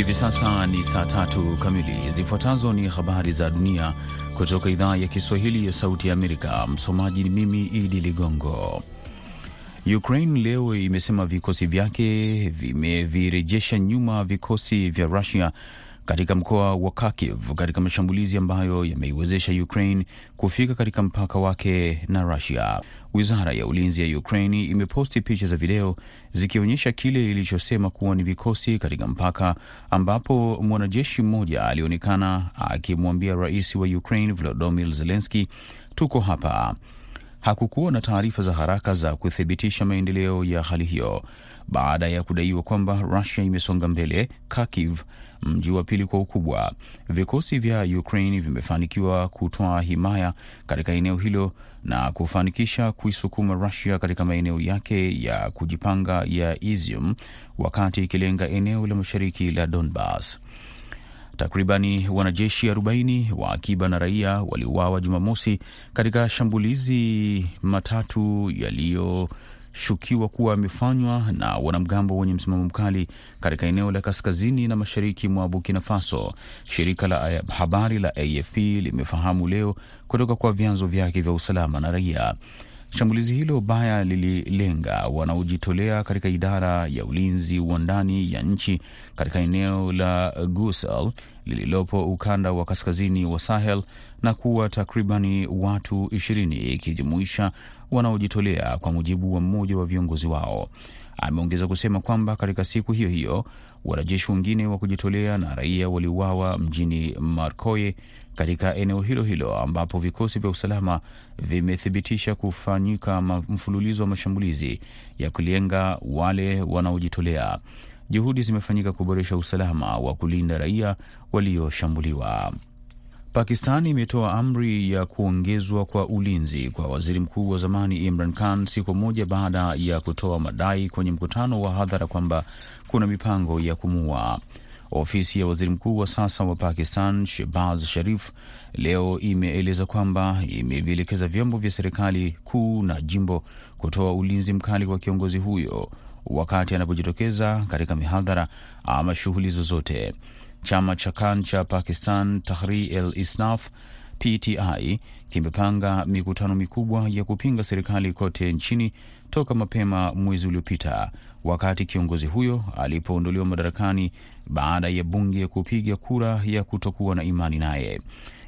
Hivi sasa ni saa tatu kamili. Zifuatazo ni habari za dunia kutoka idhaa ya Kiswahili ya Sauti ya Amerika. Msomaji ni mimi Idi Ligongo. Ukraine leo imesema vikosi vyake vimevirejesha nyuma vikosi vya Rusia katika mkoa wa Kharkiv katika mashambulizi ambayo yameiwezesha Ukraine kufika katika mpaka wake na Russia. Wizara ya ulinzi ya Ukraine imeposti picha za video zikionyesha kile ilichosema kuwa ni vikosi katika mpaka, ambapo mwanajeshi mmoja alionekana akimwambia rais wa Ukraine Volodymyr Zelensky, tuko hapa. Hakukuwa na taarifa za haraka za kuthibitisha maendeleo ya hali hiyo baada ya kudaiwa kwamba Rusia imesonga mbele Kharkiv, mji wa pili kwa ukubwa. Vikosi vya Ukraine vimefanikiwa kutoa himaya katika eneo hilo na kufanikisha kuisukuma Rusia katika maeneo yake ya kujipanga ya Izium, wakati ikilenga eneo la mashariki la Donbas. Takribani wanajeshi 40 wa akiba na raia waliuawa Jumamosi katika shambulizi matatu yaliyoshukiwa kuwa amefanywa na wanamgambo wenye msimamo mkali katika eneo la kaskazini na mashariki mwa Burkina Faso. Shirika la habari la AFP limefahamu leo kutoka kwa vyanzo vyake vya usalama na raia. Shambulizi hilo baya lililenga wanaojitolea katika idara ya ulinzi wa ndani ya nchi katika eneo la Gusal lililopo ukanda wa kaskazini wa Sahel na kuwa takribani watu ishirini ikijumuisha wanaojitolea, kwa mujibu wa mmoja wa viongozi wao. Ameongeza kusema kwamba katika siku hiyo hiyo wanajeshi wengine wa kujitolea na raia waliuawa mjini Marcoye katika eneo hilo hilo ambapo vikosi vya usalama vimethibitisha kufanyika mfululizo wa mashambulizi ya kulenga wale wanaojitolea. Juhudi zimefanyika kuboresha usalama wa kulinda raia walioshambuliwa. Pakistan imetoa amri ya kuongezwa kwa ulinzi kwa waziri mkuu wa zamani Imran Khan siku moja baada ya kutoa madai kwenye mkutano wa hadhara kwamba kuna mipango ya kumuua. Ofisi ya waziri mkuu wa sasa wa Pakistan Shehbaz Sharif leo imeeleza kwamba imevielekeza vyombo vya serikali kuu na jimbo kutoa ulinzi mkali kwa kiongozi huyo wakati anapojitokeza katika mihadhara ama shughuli zozote. Chama cha Khan cha Pakistan Tahrir-e-Insaf PTI kimepanga mikutano mikubwa ya kupinga serikali kote nchini toka mapema mwezi uliopita, wakati kiongozi huyo alipoondolewa madarakani baada ya bunge kupiga kura ya kutokuwa na imani naye.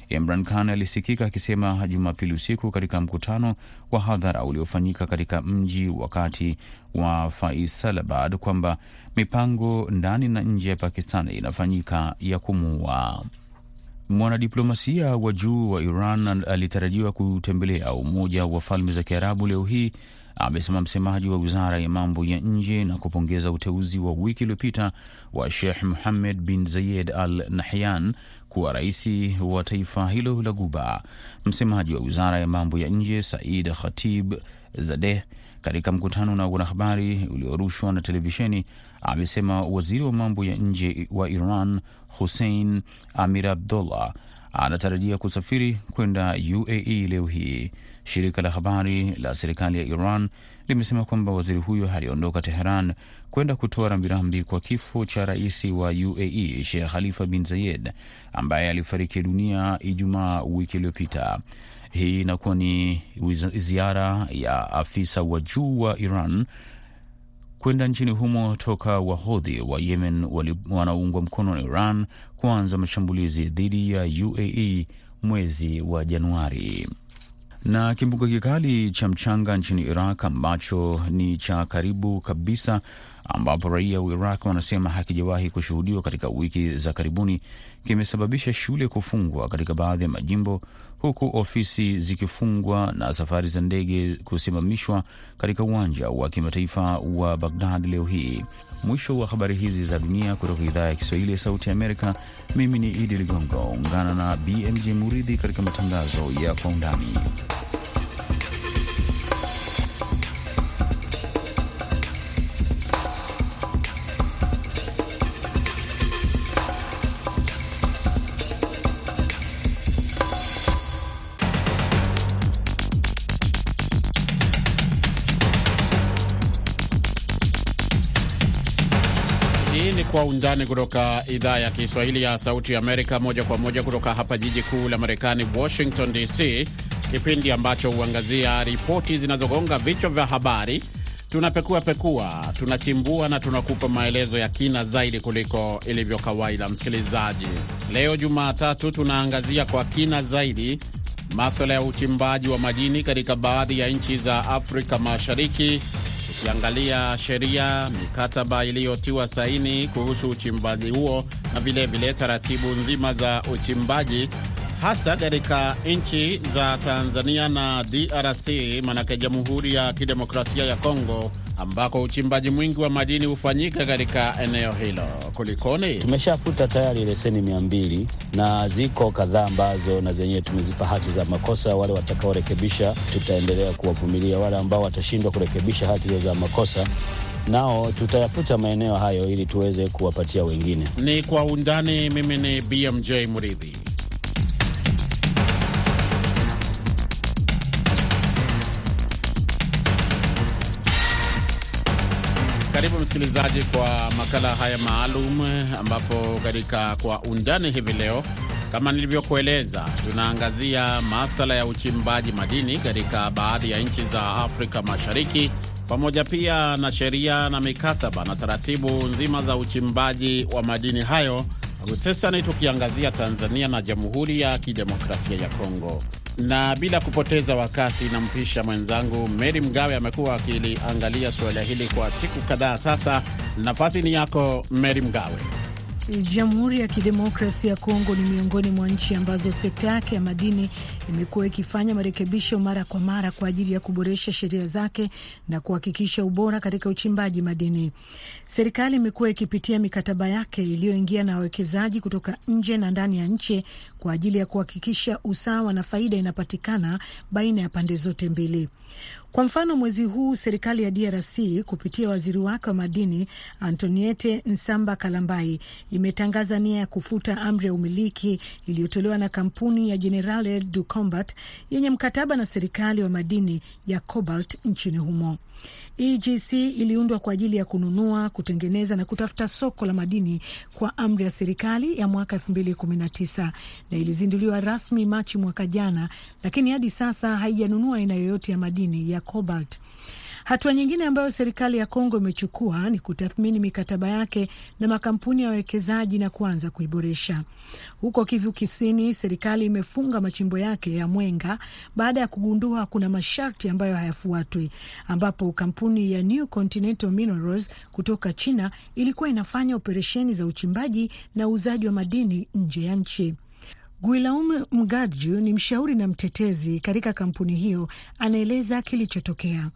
Imran Khan alisikika akisema Jumapili usiku katika mkutano wa hadhara uliofanyika katika mji wa kati wa Faisalabad kwamba mipango ndani na nje ya Pakistan inafanyika ya kumuua. Mwanadiplomasia wa juu wa Iran alitarajiwa kutembelea Umoja wa Falme za Kiarabu leo hii, amesema msemaji wa wizara ya mambo ya nje na kupongeza uteuzi wa wiki iliyopita wa Sheikh Muhammed bin Zayed Al Nahyan kuwa rais wa taifa hilo la Guba. Msemaji wa wizara ya mambo ya nje Said Khatib Zadeh katika mkutano na wanahabari uliorushwa na televisheni amesema waziri wa mambo ya nje wa Iran Hussein Amir Abdullah anatarajia kusafiri kwenda UAE leo hii. Shirika la habari la serikali ya Iran limesema kwamba waziri huyo aliondoka Teheran kwenda kutoa rambirambi kwa kifo cha rais wa UAE Sheikh Khalifa bin Zayed ambaye alifariki dunia Ijumaa wiki iliyopita. Hii inakuwa ni ziara ya afisa wa juu wa Iran kwenda nchini humo toka wahodhi wa Yemen wanaoungwa mkono na Iran kuanza mashambulizi dhidi ya UAE mwezi wa Januari. Na kimbunga kikali cha mchanga nchini Iraq ambacho ni cha karibu kabisa ambapo raia wa Iraq wanasema hakijawahi kushuhudiwa katika wiki za karibuni kimesababisha shule kufungwa katika baadhi ya majimbo huku ofisi zikifungwa na safari za ndege kusimamishwa katika uwanja wa kimataifa wa Bagdad leo hii. Mwisho wa habari hizi za dunia kutoka idhaa ya Kiswahili ya Sauti ya Amerika. Mimi ni Idi Ligongo, ungana na BMJ Muridhi katika matangazo ya Kwa Undani. Undani kutoka idhaa ya Kiswahili ya Sauti Amerika, moja kwa moja kutoka hapa jiji kuu la Marekani, Washington DC, kipindi ambacho huangazia ripoti zinazogonga vichwa vya habari. Tunapekua pekua, tunachimbua na tunakupa maelezo ya kina zaidi kuliko ilivyo kawaida. Msikilizaji, leo Jumatatu tunaangazia kwa kina zaidi maswala ya uchimbaji wa madini katika baadhi ya nchi za Afrika Mashariki tukiangalia sheria, mikataba iliyotiwa saini kuhusu uchimbaji huo na vilevile vile taratibu nzima za uchimbaji hasa katika nchi za Tanzania na DRC, manake Jamhuri ya Kidemokrasia ya Kongo, ambako uchimbaji mwingi wa madini hufanyika katika eneo hilo. Kulikoni? Tumeshafuta tayari leseni mia mbili na ziko kadhaa ambazo na zenyewe tumezipa hati za makosa. Wale watakaorekebisha, tutaendelea kuwavumilia. Wale ambao watashindwa kurekebisha hati hizo za makosa nao tutayafuta maeneo hayo ili tuweze kuwapatia wengine. Ni kwa undani. Mimi ni BMJ Muridhi. Karibu msikilizaji kwa makala haya maalum, ambapo katika kwa undani hivi leo, kama nilivyokueleza, tunaangazia masala ya uchimbaji madini katika baadhi ya nchi za Afrika Mashariki, pamoja pia na sheria na mikataba na taratibu nzima za uchimbaji wa madini hayo, hususani tukiangazia Tanzania na Jamhuri ya Kidemokrasia ya Kongo na bila kupoteza wakati, nampisha mwenzangu Meri Mgawe. Amekuwa akiliangalia suala hili kwa siku kadhaa sasa. Nafasi ni yako Meri Mgawe. Jamhuri ya Kidemokrasia ya Kongo ni miongoni mwa nchi ambazo sekta yake ya madini imekuwa ikifanya marekebisho mara kwa mara kwa ajili ya kuboresha sheria zake na kuhakikisha ubora katika uchimbaji madini. Serikali imekuwa ikipitia mikataba yake iliyoingia na wawekezaji kutoka nje na ndani ya nchi kwa ajili ya kuhakikisha usawa na faida inapatikana baina ya pande zote mbili. Kwa mfano, mwezi huu serikali ya DRC kupitia waziri wake wa madini Antoniete Nsamba Kalambai imetangaza nia ya kufuta amri ya umiliki iliyotolewa na kampuni ya Generale du Combat yenye mkataba na serikali wa madini ya cobalt nchini humo. EGC iliundwa kwa ajili ya kununua, kutengeneza na kutafuta soko la madini kwa amri ya serikali ya mwaka 2019 na ilizinduliwa rasmi Machi mwaka jana, lakini hadi sasa haijanunua aina yoyote ya madini ya cobalt. Hatua nyingine ambayo serikali ya Kongo imechukua ni kutathmini mikataba yake na makampuni ya wawekezaji na kuanza kuiboresha. Huko Kivu Kusini, serikali imefunga machimbo yake ya Mwenga baada ya kugundua kuna masharti ambayo hayafuatwi, ambapo kampuni ya New Continental Minerals kutoka China ilikuwa inafanya operesheni za uchimbaji na uuzaji wa madini nje ya nchi. Guillaume Mgadju ni mshauri na mtetezi katika kampuni hiyo, anaeleza kilichotokea.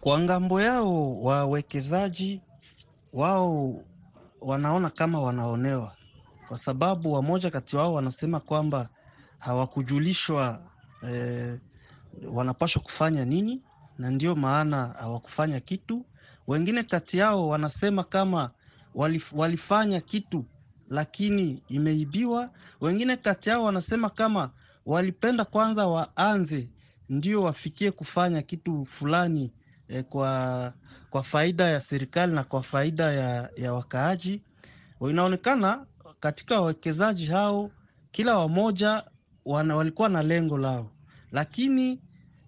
Kwa ng'ambo yao wawekezaji wao wanaona kama wanaonewa, kwa sababu wamoja kati wao wanasema kwamba hawakujulishwa eh, wanapashwa kufanya nini, na ndio maana hawakufanya kitu. Wengine kati yao wanasema kama walif, walifanya kitu lakini imeibiwa. Wengine kati yao wanasema kama walipenda kwanza waanze ndio wafikie kufanya kitu fulani eh, kwa, kwa faida ya serikali na kwa faida ya, ya wakaaji. Inaonekana katika wawekezaji hao kila wamoja wana, walikuwa na lengo lao, lakini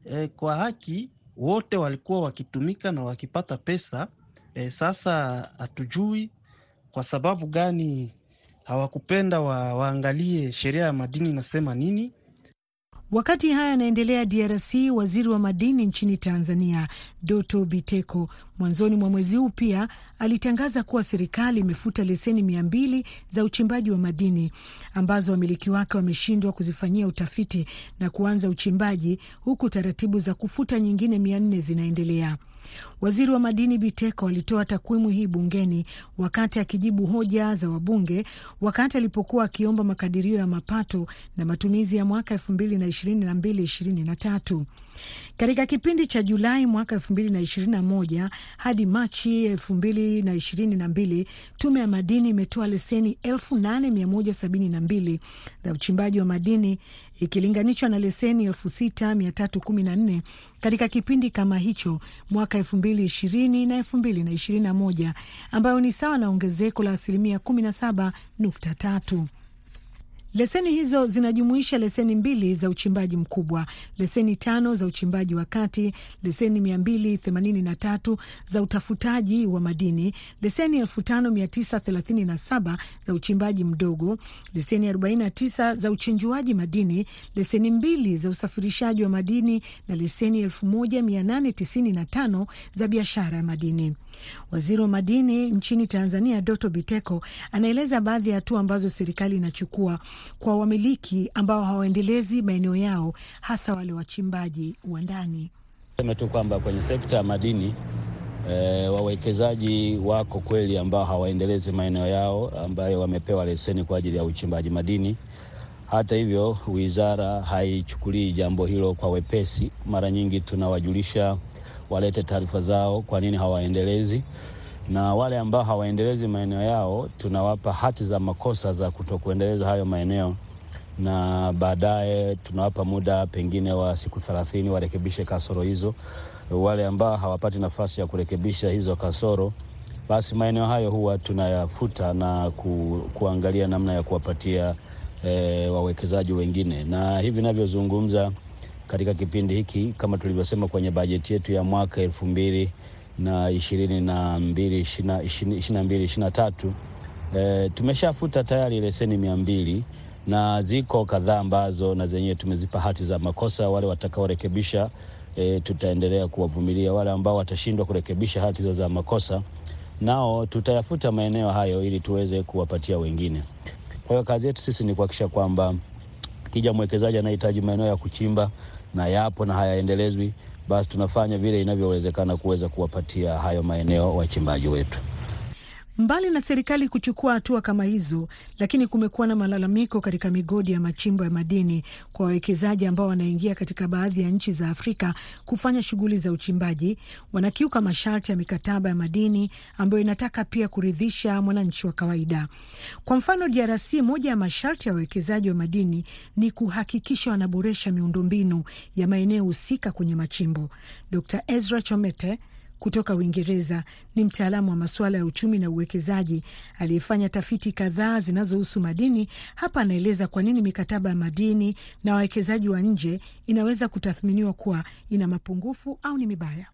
eh, kwa haki wote walikuwa wakitumika na wakipata pesa eh, sasa hatujui kwa sababu gani hawakupenda wa, waangalie sheria ya madini inasema nini. Wakati haya yanaendelea DRC, waziri wa madini nchini Tanzania Doto Biteko mwanzoni mwa mwezi huu pia alitangaza kuwa serikali imefuta leseni mia mbili za uchimbaji wa madini ambazo wamiliki wake wameshindwa kuzifanyia utafiti na kuanza uchimbaji, huku taratibu za kufuta nyingine mia nne zinaendelea. Waziri wa madini Biteko alitoa takwimu hii bungeni wakati akijibu hoja za wabunge wakati alipokuwa akiomba makadirio ya mapato na matumizi ya mwaka elfu mbili na ishirini na mbili ishirini na tatu. Katika kipindi cha Julai mwaka elfu mbili na ishirini na moja hadi Machi elfu mbili na ishirini na mbili tume ya madini imetoa leseni elfu nane mia moja sabini na mbili za uchimbaji wa madini ikilinganishwa na leseni 6314 katika kipindi kama hicho mwaka 2020 na 2021 ambayo ni sawa na ongezeko la asilimia 17.3. Leseni hizo zinajumuisha leseni mbili za uchimbaji mkubwa, leseni tano za uchimbaji wa kati, leseni mia mbili themanini na tatu za utafutaji wa madini, leseni elfu tano mia tisa thelathini na saba za uchimbaji mdogo, leseni 49 za uchenjuaji madini, leseni mbili za usafirishaji wa madini na leseni elfu moja mia nane tisini na tano za biashara ya madini. Waziri wa madini nchini Tanzania Doto Biteko anaeleza baadhi ya hatua ambazo serikali inachukua kwa wamiliki ambao hawaendelezi maeneo yao, hasa wale wachimbaji wa ndani. Seme tu kwamba kwenye sekta ya madini e, wawekezaji wako kweli ambao hawaendelezi maeneo yao ambayo wamepewa leseni kwa ajili ya uchimbaji madini. Hata hivyo, wizara haichukulii jambo hilo kwa wepesi. Mara nyingi tunawajulisha walete taarifa zao, kwa nini hawaendelezi, na wale ambao hawaendelezi maeneo yao tunawapa hati za makosa za kutokuendeleza hayo maeneo, na baadaye tunawapa muda pengine wa siku thelathini warekebishe kasoro hizo. Wale ambao hawapati nafasi ya kurekebisha hizo kasoro, basi maeneo hayo huwa tunayafuta na ku, kuangalia namna ya kuwapatia e, wawekezaji wengine, na hivi navyozungumza katika kipindi hiki kama tulivyosema kwenye bajeti yetu ya mwaka elfu mbili na ishirini na mbili ishirini na mbili ishirini na tatu e, tumeshafuta tayari leseni mia mbili na ziko kadhaa ambazo na zenyewe tumezipa hati za makosa. Wale watakaorekebisha e, tutaendelea kuwavumilia. Wale ambao watashindwa kurekebisha hati za makosa, nao tutayafuta maeneo hayo ili tuweze kuwapatia wengine. Kwa hiyo kazi yetu sisi ni kuhakikisha kwamba kija mwekezaji anahitaji maeneo ya kuchimba na yapo na hayaendelezwi, basi tunafanya vile inavyowezekana kuweza kuwapatia hayo maeneo wachimbaji wetu. Mbali na serikali kuchukua hatua kama hizo, lakini kumekuwa na malalamiko katika migodi ya machimbo ya madini kwa wawekezaji ambao wanaingia katika baadhi ya nchi za Afrika kufanya shughuli za uchimbaji, wanakiuka masharti ya mikataba ya madini ambayo inataka pia kuridhisha mwananchi wa kawaida. Kwa mfano, DRC, moja ya masharti ya wawekezaji wa madini ni kuhakikisha wanaboresha miundombinu ya maeneo husika kwenye machimbo. Dr Ezra Chomete kutoka Uingereza ni mtaalamu wa masuala ya uchumi na uwekezaji aliyefanya tafiti kadhaa zinazohusu madini. Hapa anaeleza kwa nini mikataba ya madini na wawekezaji wa nje inaweza kutathminiwa kuwa ina mapungufu au ni mibaya.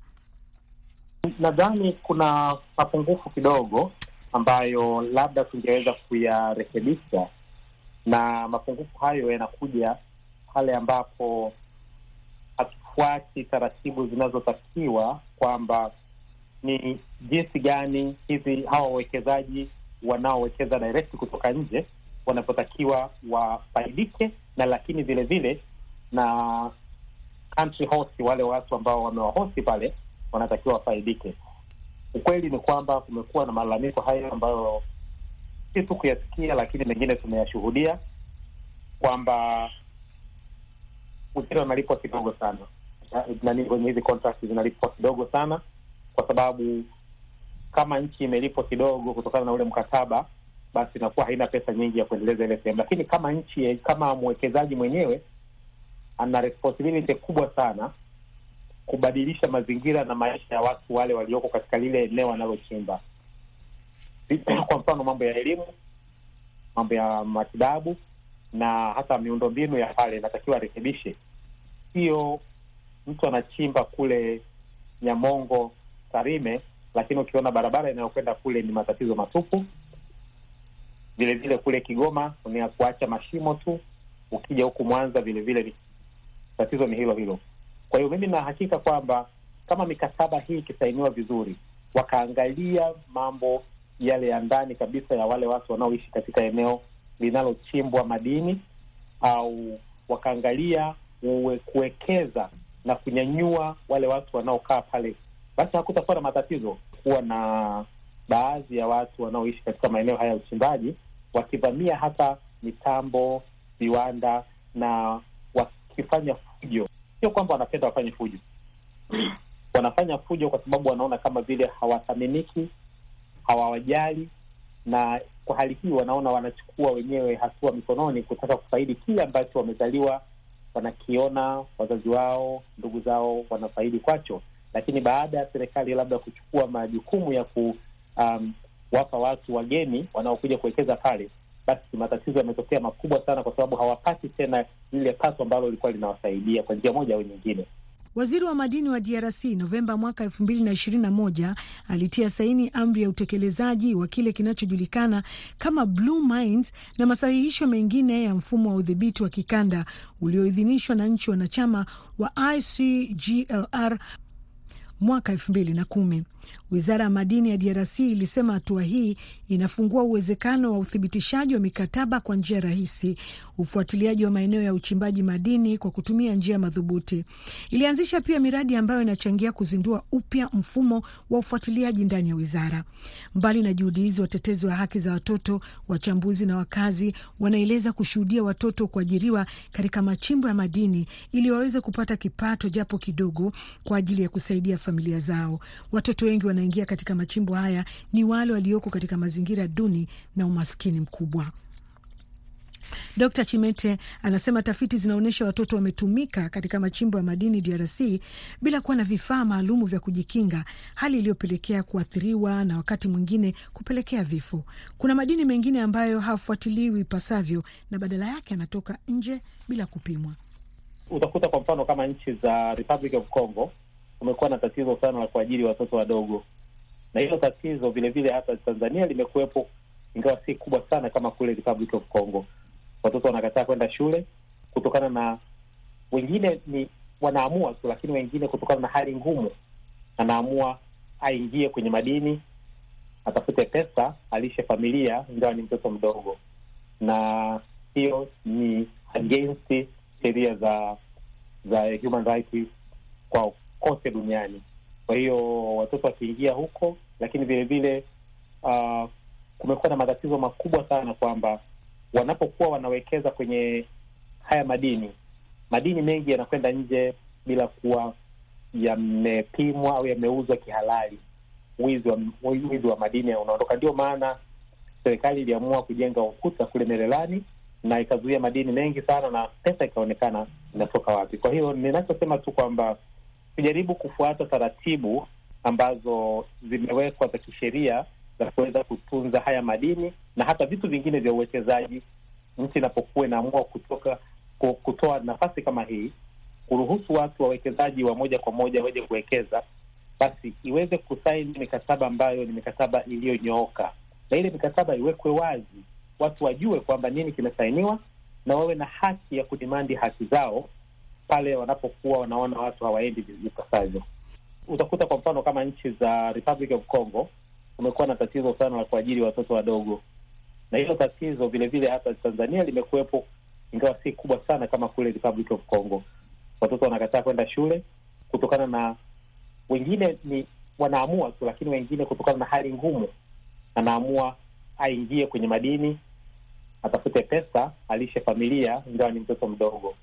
Nadhani kuna mapungufu kidogo ambayo labda tungeweza kuyarekebisha, na mapungufu hayo yanakuja pale ambapo hatufuati taratibu zinazotakiwa kwamba ni jinsi gani hivi hawa wawekezaji wanaowekeza direct kutoka nje wanavyotakiwa wafaidike, na lakini vile vile na country host, wale watu ambao wamewahosti pale wanatakiwa wafaidike. Ukweli ni kwamba kumekuwa na malalamiko hayo ambayo si tu kuyasikia, lakini mengine tumeyashuhudia kwamba wengine wanalipwa kidogo sana nani kwenye hizi contract zinalipwa kidogo sana, kwa sababu kama nchi imelipwa kidogo kutokana na ule mkataba, basi inakuwa haina pesa nyingi ya kuendeleza ile sehemu. Lakini kama nchi, kama mwekezaji mwenyewe ana responsibility kubwa sana kubadilisha mazingira na maisha ya watu wale walioko katika lile eneo wanalochimba. Kwa mfano, mambo ya elimu, mambo ya matibabu na hata miundombinu ya pale inatakiwa arekebishe. Sio mtu anachimba kule Nyamongo, Tarime, lakini ukiona barabara inayokwenda kule ni matatizo matupu. Vile vile kule Kigoma ni kuacha mashimo tu, ukija huku Mwanza vile vile tatizo ni hilo hilo. Kwa hiyo mimi na hakika kwamba kama mikataba hii ikisainiwa vizuri, wakaangalia mambo yale ya ndani kabisa ya wale watu wanaoishi katika eneo linalochimbwa madini, au wakaangalia kuwekeza na kunyanyua wale watu wanaokaa pale, basi hakutakuwa na matatizo. Kuwa na baadhi ya watu wanaoishi katika maeneo haya ya uchimbaji wakivamia hata mitambo, viwanda na wakifanya fujo sio kwamba wanapenda wafanye fujo wanafanya fujo kwa sababu wanaona kama vile hawathaminiki hawawajali na kwa hali hii wanaona wanachukua wenyewe hatua mikononi kutaka kufaidi kile ambacho wamezaliwa wanakiona wazazi wao ndugu zao wanafaidi kwacho. Lakini baada ya serikali labda kuchukua majukumu ya kuwapa um, watu wageni wanaokuja kuwekeza pale basi matatizo yametokea makubwa sana kwa sababu hawapati tena lile pato ambalo lilikuwa linawasaidia kwa njia moja au nyingine Waziri wa madini wa DRC Novemba mwaka elfu mbili na ishirini na moja alitia saini amri ya utekelezaji wa kile kinachojulikana kama Blue Mines na masahihisho mengine ya mfumo wa udhibiti wa kikanda ulioidhinishwa na nchi wanachama wa ICGLR mwaka elfu mbili na kumi. Wizara ya madini ya DRC ilisema hatua hii inafungua uwezekano wa uthibitishaji wa mikataba kwa njia rahisi, ufuatiliaji wa maeneo ya uchimbaji madini kwa kutumia njia madhubuti. Ilianzisha pia miradi ambayo inachangia kuzindua upya mfumo wa ufuatiliaji ndani ya wizara. Mbali na juhudi hizi, watetezi wa haki za watoto, wachambuzi na wakazi wanaeleza kushuhudia watoto kuajiriwa katika machimbo ya madini ili waweze kupata kipato japo kidogo kwa ajili ya kusaidia familia zao. Watoto wengi wanaingia katika machimbo haya ni wale walioko katika mazingira duni na umaskini mkubwa. Dr Chimete anasema tafiti zinaonyesha watoto wametumika katika machimbo ya madini DRC bila kuwa na vifaa maalumu vya kujikinga, hali iliyopelekea kuathiriwa na wakati mwingine kupelekea vifo. Kuna madini mengine ambayo hafuatiliwi ipasavyo na badala yake anatoka nje bila kupimwa. Utakuta kwa mfano kama nchi za Republic of Congo kumekuwa na tatizo sana la kuajiri watoto wadogo, na hilo tatizo vilevile hata Tanzania limekuwepo, ingawa si kubwa sana kama kule Republic of Congo. Watoto wanakataa kwenda shule kutokana na wengine ni wanaamua tu, lakini wengine kutokana na hali ngumu, anaamua aingie kwenye madini, atafute pesa, alishe familia, ingawa ni mtoto mdogo, na hiyo ni against sheria za za human rights kwa kote duniani. Kwa hiyo watoto wakiingia huko, lakini vile vile uh, kumekuwa na matatizo makubwa sana kwamba wanapokuwa wanawekeza kwenye haya madini, madini mengi yanakwenda nje bila kuwa yamepimwa au yameuzwa kihalali. Wizi wa, wizi wa madini unaondoka. Ndio maana serikali iliamua kujenga ukuta kule Merelani na ikazuia madini mengi sana, na pesa ikaonekana inatoka wapi. Kwa hiyo ninachosema tu kwamba tujaribu kufuata taratibu ambazo zimewekwa za kisheria za kuweza kutunza haya madini na hata vitu vingine vya uwekezaji. Nchi inapokuwa inaamua kutoka kutoa nafasi kama hii, kuruhusu watu wawekezaji wa moja kwa moja waje kuwekeza, basi iweze kusaini mikataba ambayo ni mikataba iliyonyooka, na ile mikataba iwekwe wazi, watu wajue kwamba nini kimesainiwa, na wawe na haki ya kudimandi haki zao pale wanapokuwa wanaona watu hawaendi vipasavyo. Utakuta kwa mfano kama nchi za Republic of Congo kumekuwa na tatizo sana la kuajiri watoto wadogo, na hilo tatizo vilevile hata Tanzania limekuwepo, ingawa si kubwa sana kama kule Republic of Congo. Watoto wanakataa kwenda shule kutokana na wengine ni wanaamua tu, lakini wengine kutokana na hali ngumu, anaamua aingie kwenye madini, atafute pesa, alishe familia, ingawa ni mtoto mdogo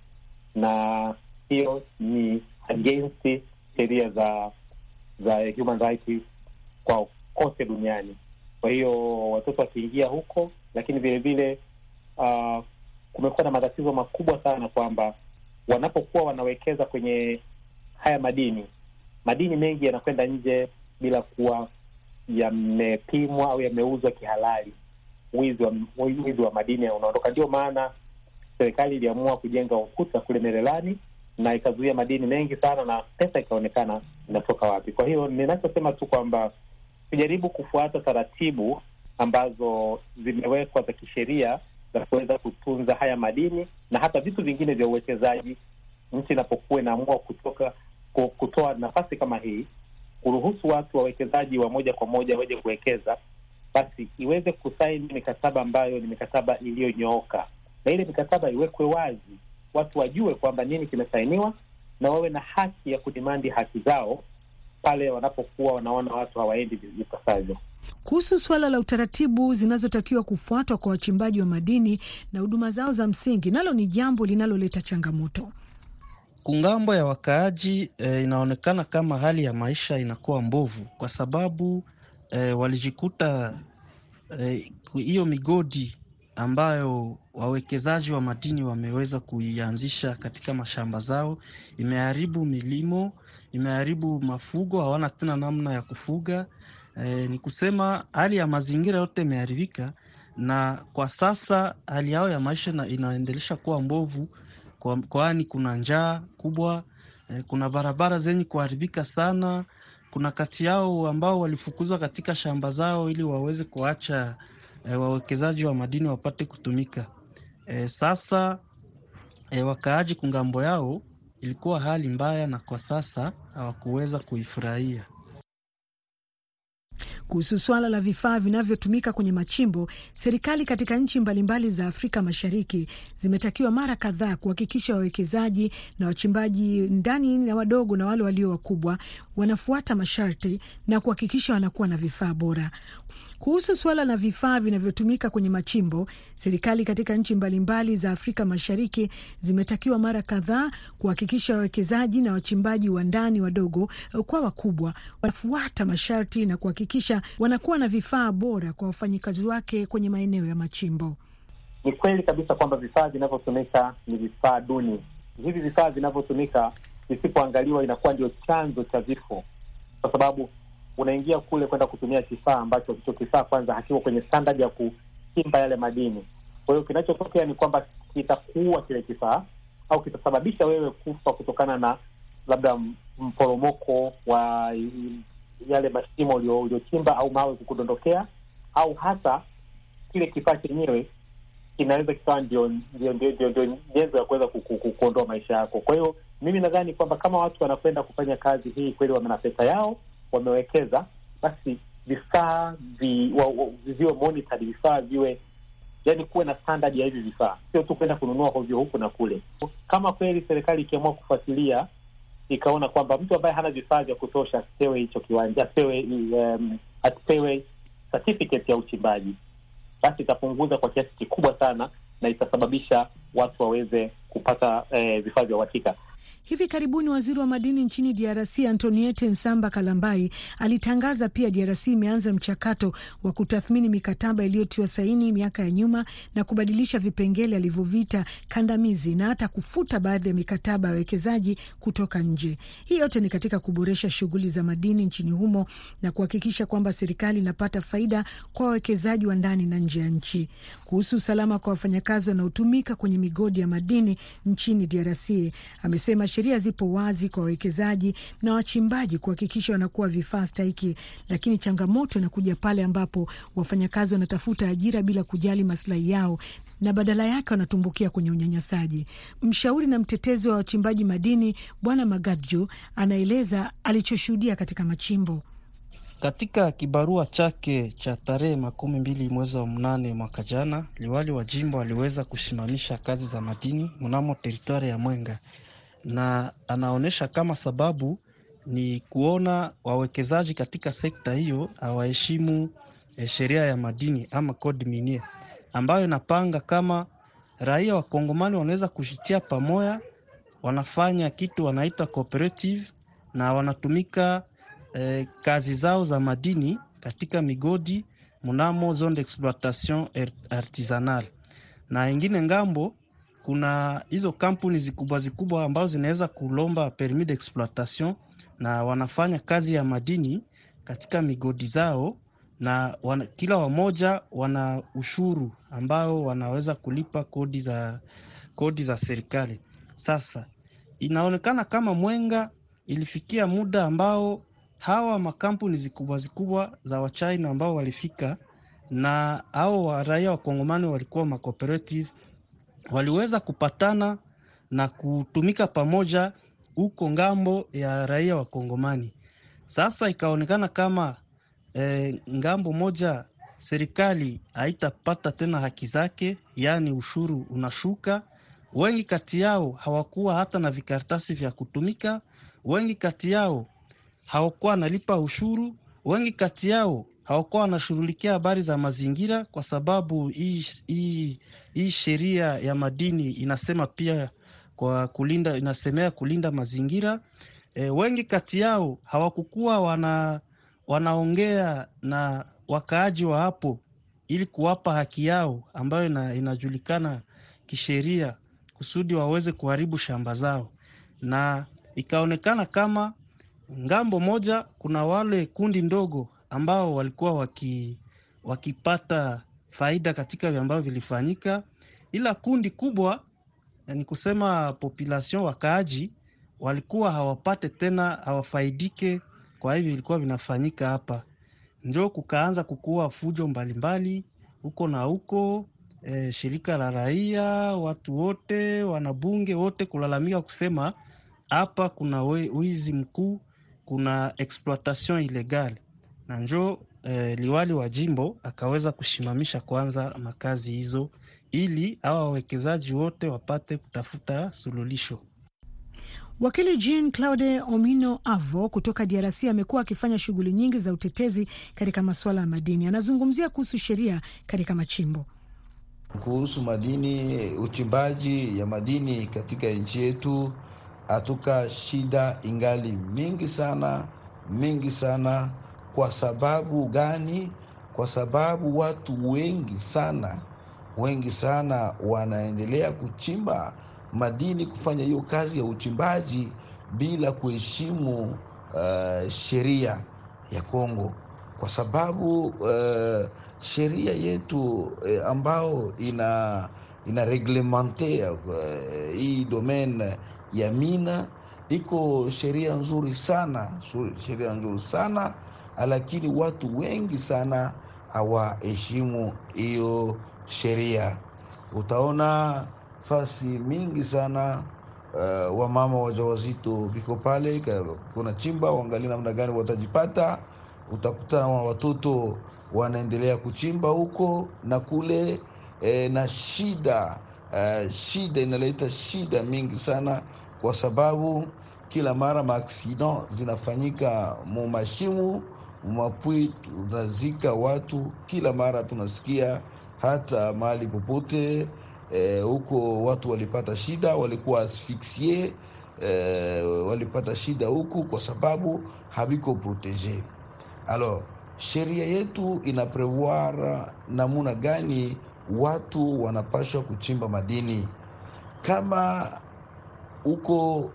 na hiyo ni against sheria za za human rights kwa kote duniani. Kwa hiyo watoto wakiingia huko, lakini vilevile vile uh, kumekuwa na matatizo makubwa sana kwamba wanapokuwa wanawekeza kwenye haya madini, madini mengi yanakwenda nje bila kuwa yamepimwa au yameuzwa kihalali. Wizi wa, wizi wa madini unaondoka. Ndio maana serikali iliamua kujenga ukuta kule Merelani na ikazuia madini mengi sana, na pesa ikaonekana inatoka wapi. Kwa hiyo ninachosema tu kwamba tujaribu kufuata taratibu ambazo zimewekwa za kisheria za kuweza kutunza haya madini na hata vitu vingine vya uwekezaji. Nchi inapokuwa inaamua kutoka kutoa nafasi kama hii, kuruhusu watu wawekezaji wa moja kwa moja waje kuwekeza, basi iweze kusaini mikataba ambayo ni mikataba iliyonyooka na ile mikataba iwekwe wazi, watu wajue kwamba nini kimesainiwa, na wawe na haki ya kudimandi haki zao pale wanapokuwa wanaona watu hawaendi vipasavyo. Kuhusu suala la utaratibu zinazotakiwa kufuatwa kwa wachimbaji wa madini na huduma zao za msingi, nalo ni jambo linaloleta changamoto. kungambo ya wakaaji e, inaonekana kama hali ya maisha inakuwa mbovu kwa sababu e, walijikuta hiyo e, migodi ambayo wawekezaji wa madini wameweza kuianzisha katika mashamba zao imeharibu milimo, imeharibu mafugo, hawana tena namna ya kufuga. E, ni kusema hali ya mazingira yote imeharibika, na kwa sasa hali yao ya maisha inaendelesha kuwa mbovu, kwani kuna njaa kubwa e, kuna barabara zenye kuharibika sana. Kuna kati yao ambao walifukuzwa katika shamba zao ili waweze kuacha e, wawekezaji wa madini wapate kutumika. E, sasa e, wakaaji kungambo yao ilikuwa hali mbaya, na kwa sasa hawakuweza kuifurahia. Kuhusu swala la vifaa vinavyotumika kwenye machimbo, serikali katika nchi mbalimbali za Afrika Mashariki zimetakiwa mara kadhaa kuhakikisha wawekezaji na wachimbaji ndani na wadogo na wale walio wakubwa wanafuata masharti na kuhakikisha wanakuwa na vifaa bora. Kuhusu suala la vifaa vinavyotumika kwenye machimbo, serikali katika nchi mbalimbali za Afrika Mashariki zimetakiwa mara kadhaa kuhakikisha wawekezaji na wachimbaji wa ndani wadogo kwa wakubwa wanafuata masharti na kuhakikisha wanakuwa na vifaa bora kwa wafanyikazi wake kwenye maeneo ya machimbo. Ni kweli kabisa kwamba vifaa vinavyotumika ni vifaa duni. Hivi vifaa vinavyotumika visipoangaliwa, inakuwa ndio chanzo cha vifo, kwa sababu unaingia kule kwenda kutumia kifaa ambacho hicho kifaa kwanza hakiko kwenye standard ya kuchimba yale madini. Kwa hiyo kinachotokea ni kwamba kitakuua kile kifaa au kitasababisha wewe kufa kutokana na labda mporomoko wa yale mashimo uliochimba au mawe kukudondokea, au hata kile kifaa chenyewe kinaweza kikawa ndio nyenzo ya kuweza kuondoa maisha yako. Kwa hiyo mimi nadhani kwamba kama watu wanakwenda kufanya kazi hii kweli, wana pesa yao wamewekeza basi vifaa vi, viwe monitored, vifaa viwe yani, kuwe na standard ya hivi vifaa, sio tu kwenda kununua hovyo huku na kule. Kama kweli serikali ikiamua kufuatilia ikaona kwamba mtu ambaye hana vifaa vya kutosha asipewe hicho kiwanja, asipewe um, asipewe certificate ya uchimbaji, basi itapunguza kwa kiasi kikubwa sana na itasababisha watu waweze kupata eh, vifaa vya uhakika. Hivi karibuni waziri wa madini nchini DRC Antoniete Nsamba Kalambai alitangaza pia DRC imeanza mchakato wa kutathmini mikataba iliyotiwa saini miaka ya nyuma na kubadilisha vipengele alivyovita kandamizi na hata kufuta baadhi ya mikataba ya wawekezaji kutoka nje. Hii yote ni katika kuboresha shughuli za madini nchini humo na kuhakikisha kwamba serikali inapata faida kwa wawekezaji wa ndani na nje ya nchi. Kuhusu usalama kwa wafanyakazi wanaotumika kwenye migodi ya madini nchini DRC amesema sheria zipo wazi kwa wawekezaji na wachimbaji kuhakikisha wanakuwa vifaa stahiki, lakini changamoto inakuja pale ambapo wafanyakazi wanatafuta ajira bila kujali maslahi yao na badala yake wanatumbukia kwenye unyanyasaji. Mshauri na mtetezi wa wachimbaji madini Bwana Magadjo anaeleza alichoshuhudia katika machimbo. Katika kibarua chake cha tarehe makumi mbili mwezi wa mnane mwaka jana, liwali wa jimbo aliweza kusimamisha kazi za madini mnamo teritwari ya Mwenga na anaonyesha kama sababu ni kuona wawekezaji katika sekta hiyo hawaheshimu eh, sheria ya madini ama code minier ambayo inapanga kama raia wa Kongomani wanaweza kushitia pamoja, wanafanya kitu wanaita cooperative na wanatumika eh, kazi zao za madini katika migodi mnamo zone d'exploitation artisanale. Na ingine ng'ambo kuna hizo kampuni zikubwa zikubwa ambazo zinaweza kulomba permis d'exploitation na wanafanya kazi ya madini katika migodi zao, na wana, kila wamoja wana ushuru ambao wanaweza kulipa kodi za, kodi za serikali. Sasa inaonekana kama Mwenga ilifikia muda ambao hawa makampuni zikubwa zikubwa za Wachina ambao walifika na hao waraia wakongomani wa Kongomani walikuwa macooperative waliweza kupatana na kutumika pamoja huko ng'ambo ya raia wa Kongomani. Sasa ikaonekana kama e, ng'ambo moja serikali haitapata tena haki zake, yaani ushuru unashuka. Wengi kati yao hawakuwa hata na vikaratasi vya kutumika, wengi kati yao hawakuwa wanalipa ushuru, wengi kati yao hawakuwa wanashughulikia habari za mazingira, kwa sababu hii hii hii sheria ya madini inasema pia kwa kulinda, inasemea kulinda mazingira. E, wengi kati yao hawakukuwa wana, wanaongea na wakaaji wa hapo ili kuwapa haki yao ambayo ina, inajulikana kisheria kusudi waweze kuharibu shamba zao, na ikaonekana kama ng'ambo moja kuna wale kundi ndogo ambao walikuwa waki, wakipata faida katika ambavyo vilifanyika, ila kundi kubwa ni kusema population wakaaji walikuwa hawapate tena hawafaidike kwa hivyo ilikuwa vinafanyika hapa, njo kukaanza kukuwa fujo mbalimbali huko na huko. E, shirika la raia, watu wote, wanabunge wote kulalamika kusema hapa kuna wizi mkuu, kuna exploitation illegale na njo e, liwali wa jimbo akaweza kushimamisha kwanza makazi hizo ili hawa wawekezaji wote wapate kutafuta suluhisho. Wakili Jean Claude Omino Avo kutoka DRC amekuwa akifanya shughuli nyingi za utetezi katika masuala ya madini. Anazungumzia kuhusu sheria katika machimbo. Kuhusu madini, uchimbaji ya madini katika nchi yetu, hatuka shida ingali mingi sana, mingi sana. Kwa sababu gani? Kwa sababu watu wengi sana, wengi sana wanaendelea kuchimba madini kufanya hiyo kazi ya uchimbaji bila kuheshimu uh, sheria ya Kongo, kwa sababu uh, sheria yetu uh, ambao ina ina reglemente uh, hii domaine ya mina iko sheria nzuri sana, sheria nzuri sana lakini watu wengi sana hawaheshimu hiyo sheria. Utaona fasi mingi sana uh, wamama wajawazito viko pale, kuna chimba waangalie namna gani watajipata. Utakutana na watoto wanaendelea kuchimba huko na kule eh, na shida uh, shida inaleta shida mingi sana, kwa sababu kila mara maaksida zinafanyika mu mashimu mumapwi, tunazika watu kila mara, tunasikia hata mahali popote huko e, watu walipata shida, walikuwa asfiksie e, walipata shida huku kwa sababu haviko protege. Alors sheria yetu ina prevoir namuna gani watu wanapashwa kuchimba madini, kama huko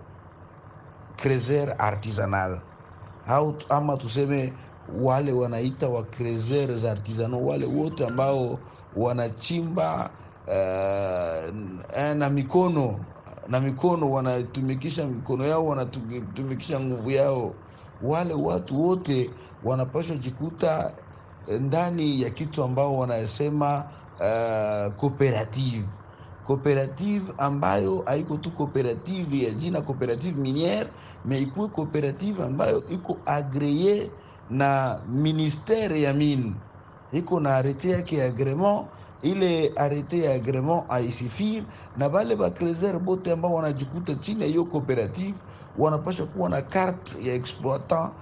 creser artisanal au ama tuseme wale wanaita wa creuseurs za artisanal, wale wote ambao wanachimba Uh, na mikono na mikono wanatumikisha mikono yao, wanatumikisha nguvu yao. Wale watu wote wanapashwa jikuta ndani ya kitu ambao wanasema uh, cooperative cooperative, ambayo haiko tu cooperative ya jina cooperative miniere, me ikuwe cooperative ambayo iko agreye na ministere ya mine, iko na arete yake ya agrement ile arete ya agrement aisifir na bale bakreser bote ambao wanajikuta chini ya hiyo cooperative wanapasha kuwa na carte ya exploitant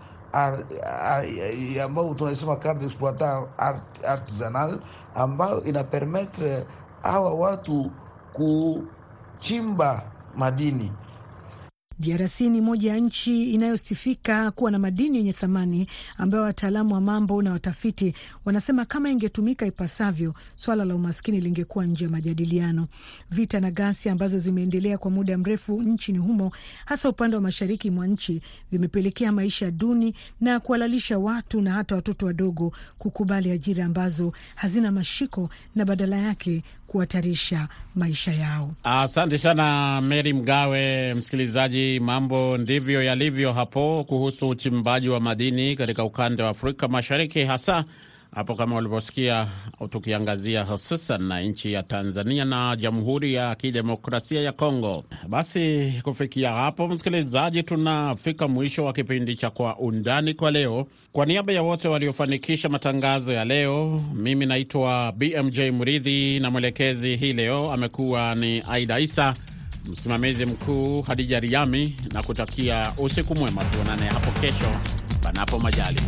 ambao tunasema carte exploitant art, artisanal ambayo ina permettre hawa watu kuchimba madini. DRC ni moja ya nchi inayosifika kuwa na madini yenye thamani ambayo wataalamu wa mambo na watafiti wanasema kama ingetumika ipasavyo, swala la umaskini lingekuwa nje ya majadiliano. Vita na ghasia ambazo zimeendelea kwa muda mrefu nchini humo, hasa upande wa mashariki mwa nchi, vimepelekea maisha duni na kuhalalisha watu na hata watoto wadogo kukubali ajira ambazo hazina mashiko na badala yake kuhatarisha maisha yao. Asante sana Mary Mgawe. Msikilizaji, mambo ndivyo yalivyo hapo kuhusu uchimbaji wa madini katika ukanda wa Afrika Mashariki, hasa hapo kama ulivyosikia, tukiangazia hususan na nchi ya Tanzania na Jamhuri ya Kidemokrasia ya Kongo. Basi kufikia hapo, msikilizaji, tunafika mwisho wa kipindi cha Kwa Undani kwa leo. Kwa niaba ya wote waliofanikisha matangazo ya leo, mimi naitwa BMJ Mridhi na mwelekezi hii leo amekuwa ni Aida Isa, msimamizi mkuu Hadija Riami, na kutakia usiku mwema. Tuonane hapo kesho, panapo majaliwa.